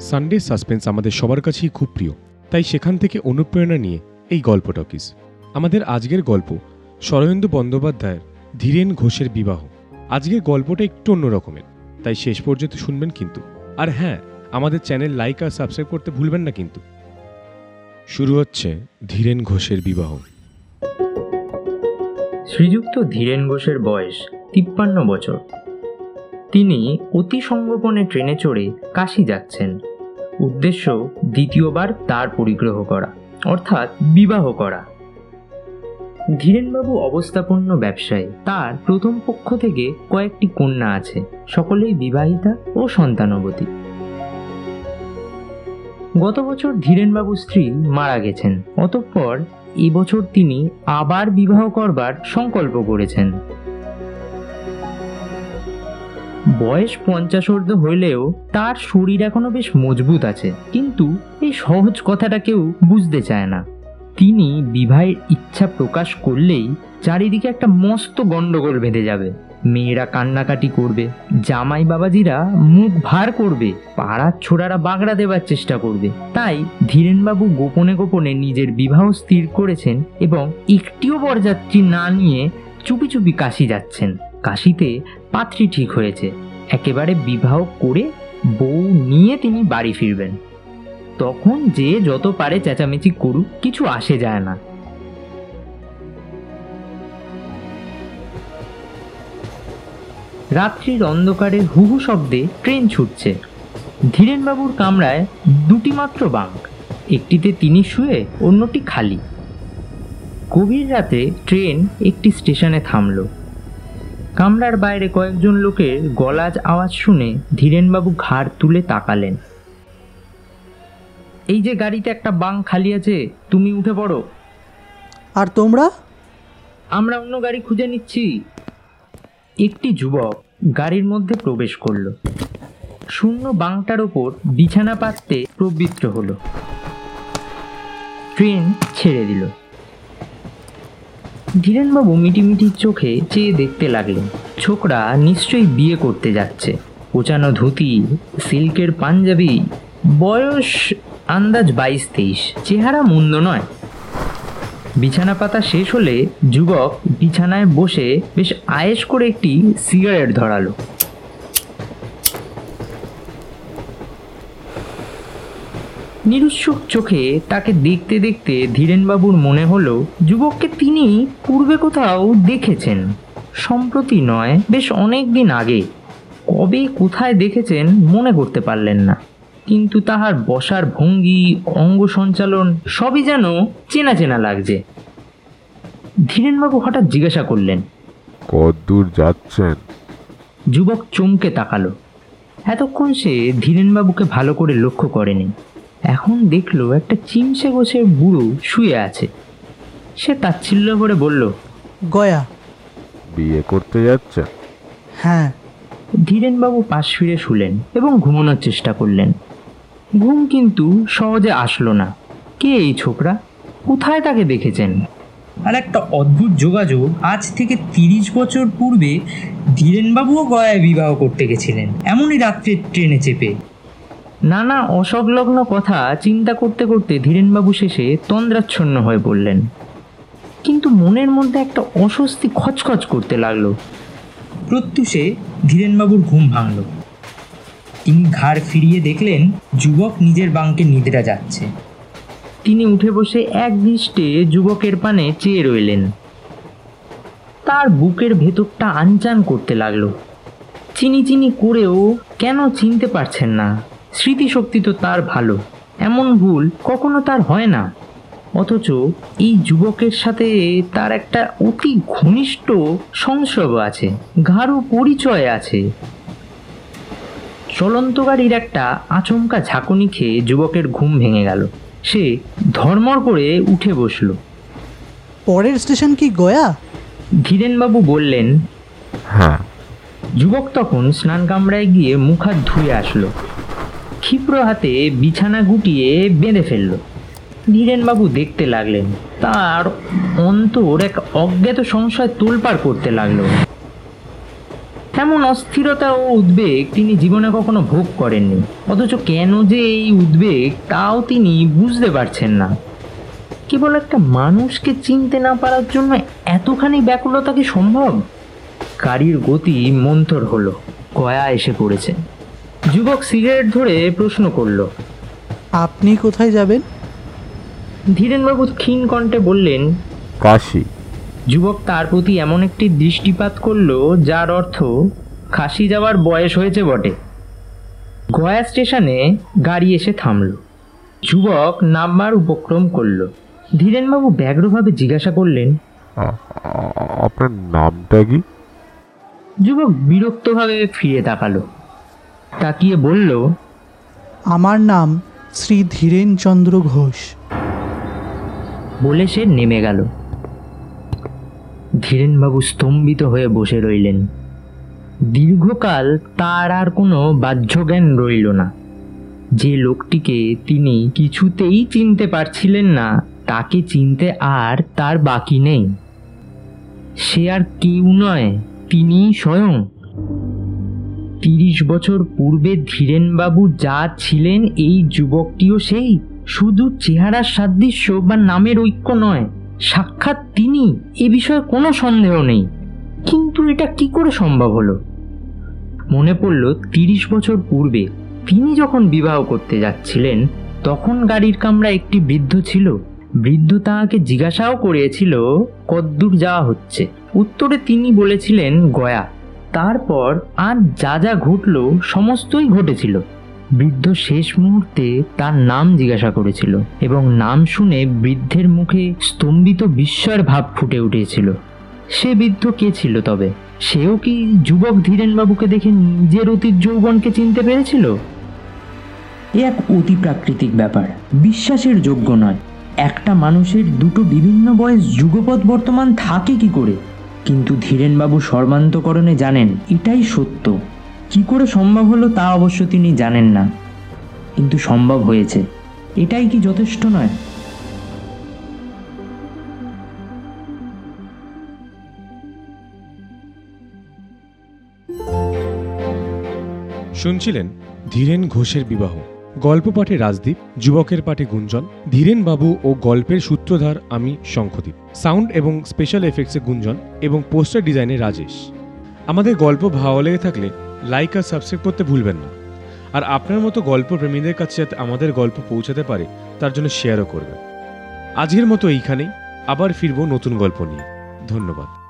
Sunday suspense আমাদের সবার কাছেই খুব প্রিয়। তাই সেখান থেকে অনুপ্রেরণা নিয়ে এই গল্প টকিস। আমাদের আজকের গল্প শরয়েন্দু বন্দ্যোপাধ্যায়ের ধীরেন ঘোষের বিবাহ। আজকের গল্পটা একটু অন্য রকমের। তাই শেষ পর্যন্ত শুনবেন কিন্তু। আর হ্যাঁ আমাদের চ্যানেল লাইক আর সাবস্ক্রাইব করতে ভুলবেন না কিন্তু। শুরু হচ্ছে ধীরেন ঘোষের বিবাহ। শ্রীযুক্ত ধীরেন ঘোষের বয়স তিপ্পান্ন বছর। তিনি অতি সংগোপনে ট্রেনে চড়ে কাশি যাচ্ছেন। উদ্দেশ্য দ্বিতীয়বার তার পরিগ্রহ করা, অর্থাৎ বিবাহ করা। ধীরেনবাবু অবস্থাপন্ন ব্যবসায়ী, তার প্রথম পক্ষ থেকে কয়েকটি কন্যা আছে, সকলেই বিবাহিতা ও সন্তানবতী। গত বছর ধীরেনবাবু স্ত্রী মারা গেছেন, অতঃপর এবছর তিনি আবার বিবাহ করবার সংকল্প করেছেন। বয়স পঞ্চাশোর্ধ হইলেও তার শরীর এখনও বেশ মজবুত আছে। কিন্তু এই সহজ কথাটা কেউ বুঝতে চায় না। তিনি বিবাহের ইচ্ছা প্রকাশ করলেই চারিদিকে একটা মস্ত গন্ডগোল বেঁধে যাবে। মেয়েরা কান্নাকাটি করবে জামাই বাবাজিরা মুখ ভার করবে, পাড়ার ছোড়ারা বাগড়া দেবার চেষ্টা করবে। তাই ধীরেনবাবু গোপনে গোপনে নিজের বিবাহ স্থির করেছেন এবং একটিও বরযাত্রী না নিয়ে চুপি চুপি কাশি যাচ্ছেন। কাশিতে পাত্রী ঠিক হয়েছে। একেবারে বিবাহ করে বউ নিয়ে তিনি বাড়ি ফিরবেন। তখন যে যত পারে চেঁচামেচি করুক, কিছু আসে যায় না। রাত্রির অন্ধকারে হুহু শব্দে ট্রেন ছুটছে। ধীরেনবাবুর কামরায় দুটি মাত্র বাঙ্ক একটিতে তিনি শুয়ে, অন্যটি খালি। গভীর রাতে ট্রেন একটি স্টেশনে থামল। কামরার বাইরে কয়েকজন লোকের গলাজ আওয়াজ শুনে ধীরেনবাবু ঘাড় তুলে তাকালেন। এই যে গাড়িতে একটা বাং খালি আছে তুমি উঠে পড়ো। আর তোমরা? আমরা অন্য গাড়ি খুঁজে নিচ্ছি। একটি যুবক গাড়ির মধ্যে প্রবেশ করল। শূন্য বাংটার ওপর বিছানা পাততে প্রবৃত্ত হলো। ট্রেন ছেড়ে দিল। ধীরেনবাবু মিটিমিটি চোখে চেয়ে দেখতে লাগলেন। ছোকরা নিশ্চয়ই বিয়ে করতে যাচ্ছে। কোচানো ধুতি, সিল্কের পাঞ্জাবি, বয়স আন্দাজ বাইশ তেইশ। চেহারা মন্দ নয়। বিছানা পাতা শেষ হলে যুবক বিছানায় বসে বেশ আয়েস করে একটি সিগারেট ধরালো। নিরুৎসুক চোখে তাকে দেখতে দেখতে ধীরেনবাবুর মনে হলো যুবককে তিনি পূর্বে কোথাও দেখেছেন। সম্প্রতি নয় বেশ অনেক দিন আগে। কবে কোথায় দেখেছেন মনে করতে পারলেন না। কিন্তু তাহার বসার ভঙ্গি অঙ্গ সঞ্চালন সবই যেন চেনা চেনা লাগছে। ধীরেনবাবু হঠাৎ জিজ্ঞাসা করলেন কদ্দূর যাচ্ছেন? যুবক চমকে তাকালো। এতক্ষণ সে ধীরেনবাবুকে ভালো করে লক্ষ্য করেনি। এখন দেখল একটা চিমসে গোছের বুড়ো শুয়ে আছে। সে তাচ্ছিল্য করে বলল গয়া। বিয়ে করতে যাচ্ছে? হ্যাঁ। ধীরেনবাবু পাশ ফিরে শুলেন এবং ঘুমানোর চেষ্টা করলেন। ঘুম কিন্তু সহজে আসলো না। কে এই ছোকরা? কোথায় তাকে দেখেছেন? আর একটা অদ্ভুত যোগাযোগ আজ থেকে তিরিশ বছর পূর্বে ধীরেনবাবুও গয়ায় বিবাহ করতে গেছিলেন। এমনই রাত্রে ট্রেনে চেপে। নানা অসংলগ্ন কথা চিন্তা করতে করতে ধীরেনবাবু শেষে তন্দ্রাচ্ছন্ন হয়ে পড়লেন কিন্তু মনের মধ্যে একটা অস্বস্তি খচখচ করতে লাগল। প্রত্যুষে ধীরেনবাবুর ঘুম ভাঙল। তিনি ঘাড় ফিরিয়ে দেখলেন, যুবক নিজের বাঙ্কে নিদ্রা যাচ্ছে। তিনি উঠে বসে এক দৃষ্টে যুবকের পানে চেয়ে রইলেন। তার বুকের ভেতরটা আনচান করতে লাগল। চিনি চিনি করেও কেন চিনতে পারছেন না। স্মৃতিশক্তি তো তার ভালো। এমন ভুল কখনো তার হয় না। অথচ এই যুবকের সাথে তার একটা অতি ঘনিষ্ঠ সংসর্গ আছে গাঢ় পরিচয় আছে। চলন্ত গাড়ির একটা আচমকা ঝাঁকুনি খেয়ে যুবকের ঘুম ভেঙে গেল। সে ধর্মর করে উঠে বসল। পরের স্টেশন কি গয়া? ধীরেনবাবু বললেন হ্যাঁ। যুবক তখন স্নান কামরায় গিয়ে মুখ হাত ধুয়ে আসলো। ক্ষিপ্র হাতে বিছানা গুটিয়ে বেঁধে ফেলল। ধীরেনবাবু দেখতে লাগলেন, তার অন্তর এক অজ্ঞাত সংশয় তোলপাড় করতে লাগল। এমন অস্থিরতা ও উদ্বেগ তিনি জীবনে কখনো ভোগ করেননি, অথচ কেন যে এই উদ্বেগ তাও তিনি বুঝতে পারছেন না। কেবল একটা মানুষকে চিনতে না পারার জন্য এতখানি ব্যাকুলতা কি সম্ভব? গাড়ির গতি মন্থর হলো, গয়া এসে পড়েছে। যুবক সিগারেট ধরে প্রশ্ন করল। আপনি কোথায় যাবেন? ধীরেনবাবু ক্ষীণ কণ্ঠে বললেন কাশি। যুবক তার প্রতি এমন একটি দৃষ্টিপাত করল যার অর্থ খাসি যাওয়ার বয়স হয়েছে বটে। গয়া স্টেশনে গাড়ি এসে থামল। যুবক নামবার উপক্রম করল। ধীরেনবাবু ব্যগ্রভাবে জিজ্ঞাসা করলেন আপনার নামটা কি? যুবক বিরক্তভাবে ফিরে তাকালো। তাকিয়ে বলল আমার নাম শ্রী ধীরেনচন্দ্র ঘোষ। বলে সে নেমে গেল। ধীরেনবাবু স্তম্ভিত হয়ে বসে রইলেন। দীর্ঘকাল তার আর কোনো বাহ্যজ্ঞান রইল না। যে লোকটিকে তিনি কিছুতেই চিনতে পারছিলেন না তাকে চিনতে আর তার বাকি নেই। সে আর কেউ নয় তিনি স্বয়ং। তিরিশ বছর পূর্বে ধীরেনবাবু যা ছিলেন, এই যুবকটিও সেই। শুধু চেহারার সাদৃশ্য বা নামের ঐক্য নয়, সাক্ষাৎ তিনি, এ বিষয়ে কোনো সন্দেহ নেই। কিন্তু এটা কি করে সম্ভব হলো? মনে পড়ল, তিরিশ বছর পূর্বে তিনি যখন বিবাহ করতে যাচ্ছিলেন, তখন গাড়ির কামরা একটি বৃদ্ধ ছিল। বৃদ্ধ তাহাকে জিজ্ঞাসাও করিয়েছিল, কদ্দূর যাওয়া হচ্ছে? উত্তরে তিনি বলেছিলেন, গয়া। তারপর আর যা যা ঘটল, সমস্তই ঘটেছিল। বৃদ্ধ শেষ মুহূর্তে তার নাম জিজ্ঞাসা করেছিল এবং নাম শুনে বৃদ্ধের মুখে স্তম্ভিত বিস্ময়ের ভাব ফুটে উঠেছিল। সে বৃদ্ধ কে ছিল তবে? সেও কি যুবক ধীরেনবাবুকে দেখে নিজের অতীত যৌবনকে চিনতে পেরেছিল? এ এক অতি প্রাকৃতিক ব্যাপার, বিশ্বাসের যোগ্য নয়। একটা মানুষের দুটো বিভিন্ন বয়স যুগপৎ বর্তমান থাকে কি করে? কিন্তু ধীরেনবাবু সর্বান্তকরণে জানেন, এটাই সত্য। কি করে সম্ভব হলো তা অবশ্য তিনি জানেন না। কিন্তু সম্ভব হয়েছে। এটাই কি যথেষ্ট নয়? শুনছিলেন ধীরেন ঘোষের বিবাহ। গল্প পাঠে রাজদীপ, যুবকের পাঠে গুঞ্জন, ধীরেন বাবু ও গল্পের সূত্রধার আমি শঙ্খদীপ। সাউন্ড এবং স্পেশাল এফেক্টসে গুঞ্জন এবং পোস্টার ডিজাইনে রাজেশ। আমাদের গল্প ভালো লেগে থাকলে লাইক আর সাবস্ক্রাইব করতে ভুলবেন না। আর আপনার মতো গল্প প্রেমীদের কাছে যাতে আমাদের গল্প পৌঁছাতে পারে, তার জন্য শেয়ারও করবেন। আজকের মতো এইখানেই, আবার ফিরবো নতুন গল্প নিয়ে। ধন্যবাদ।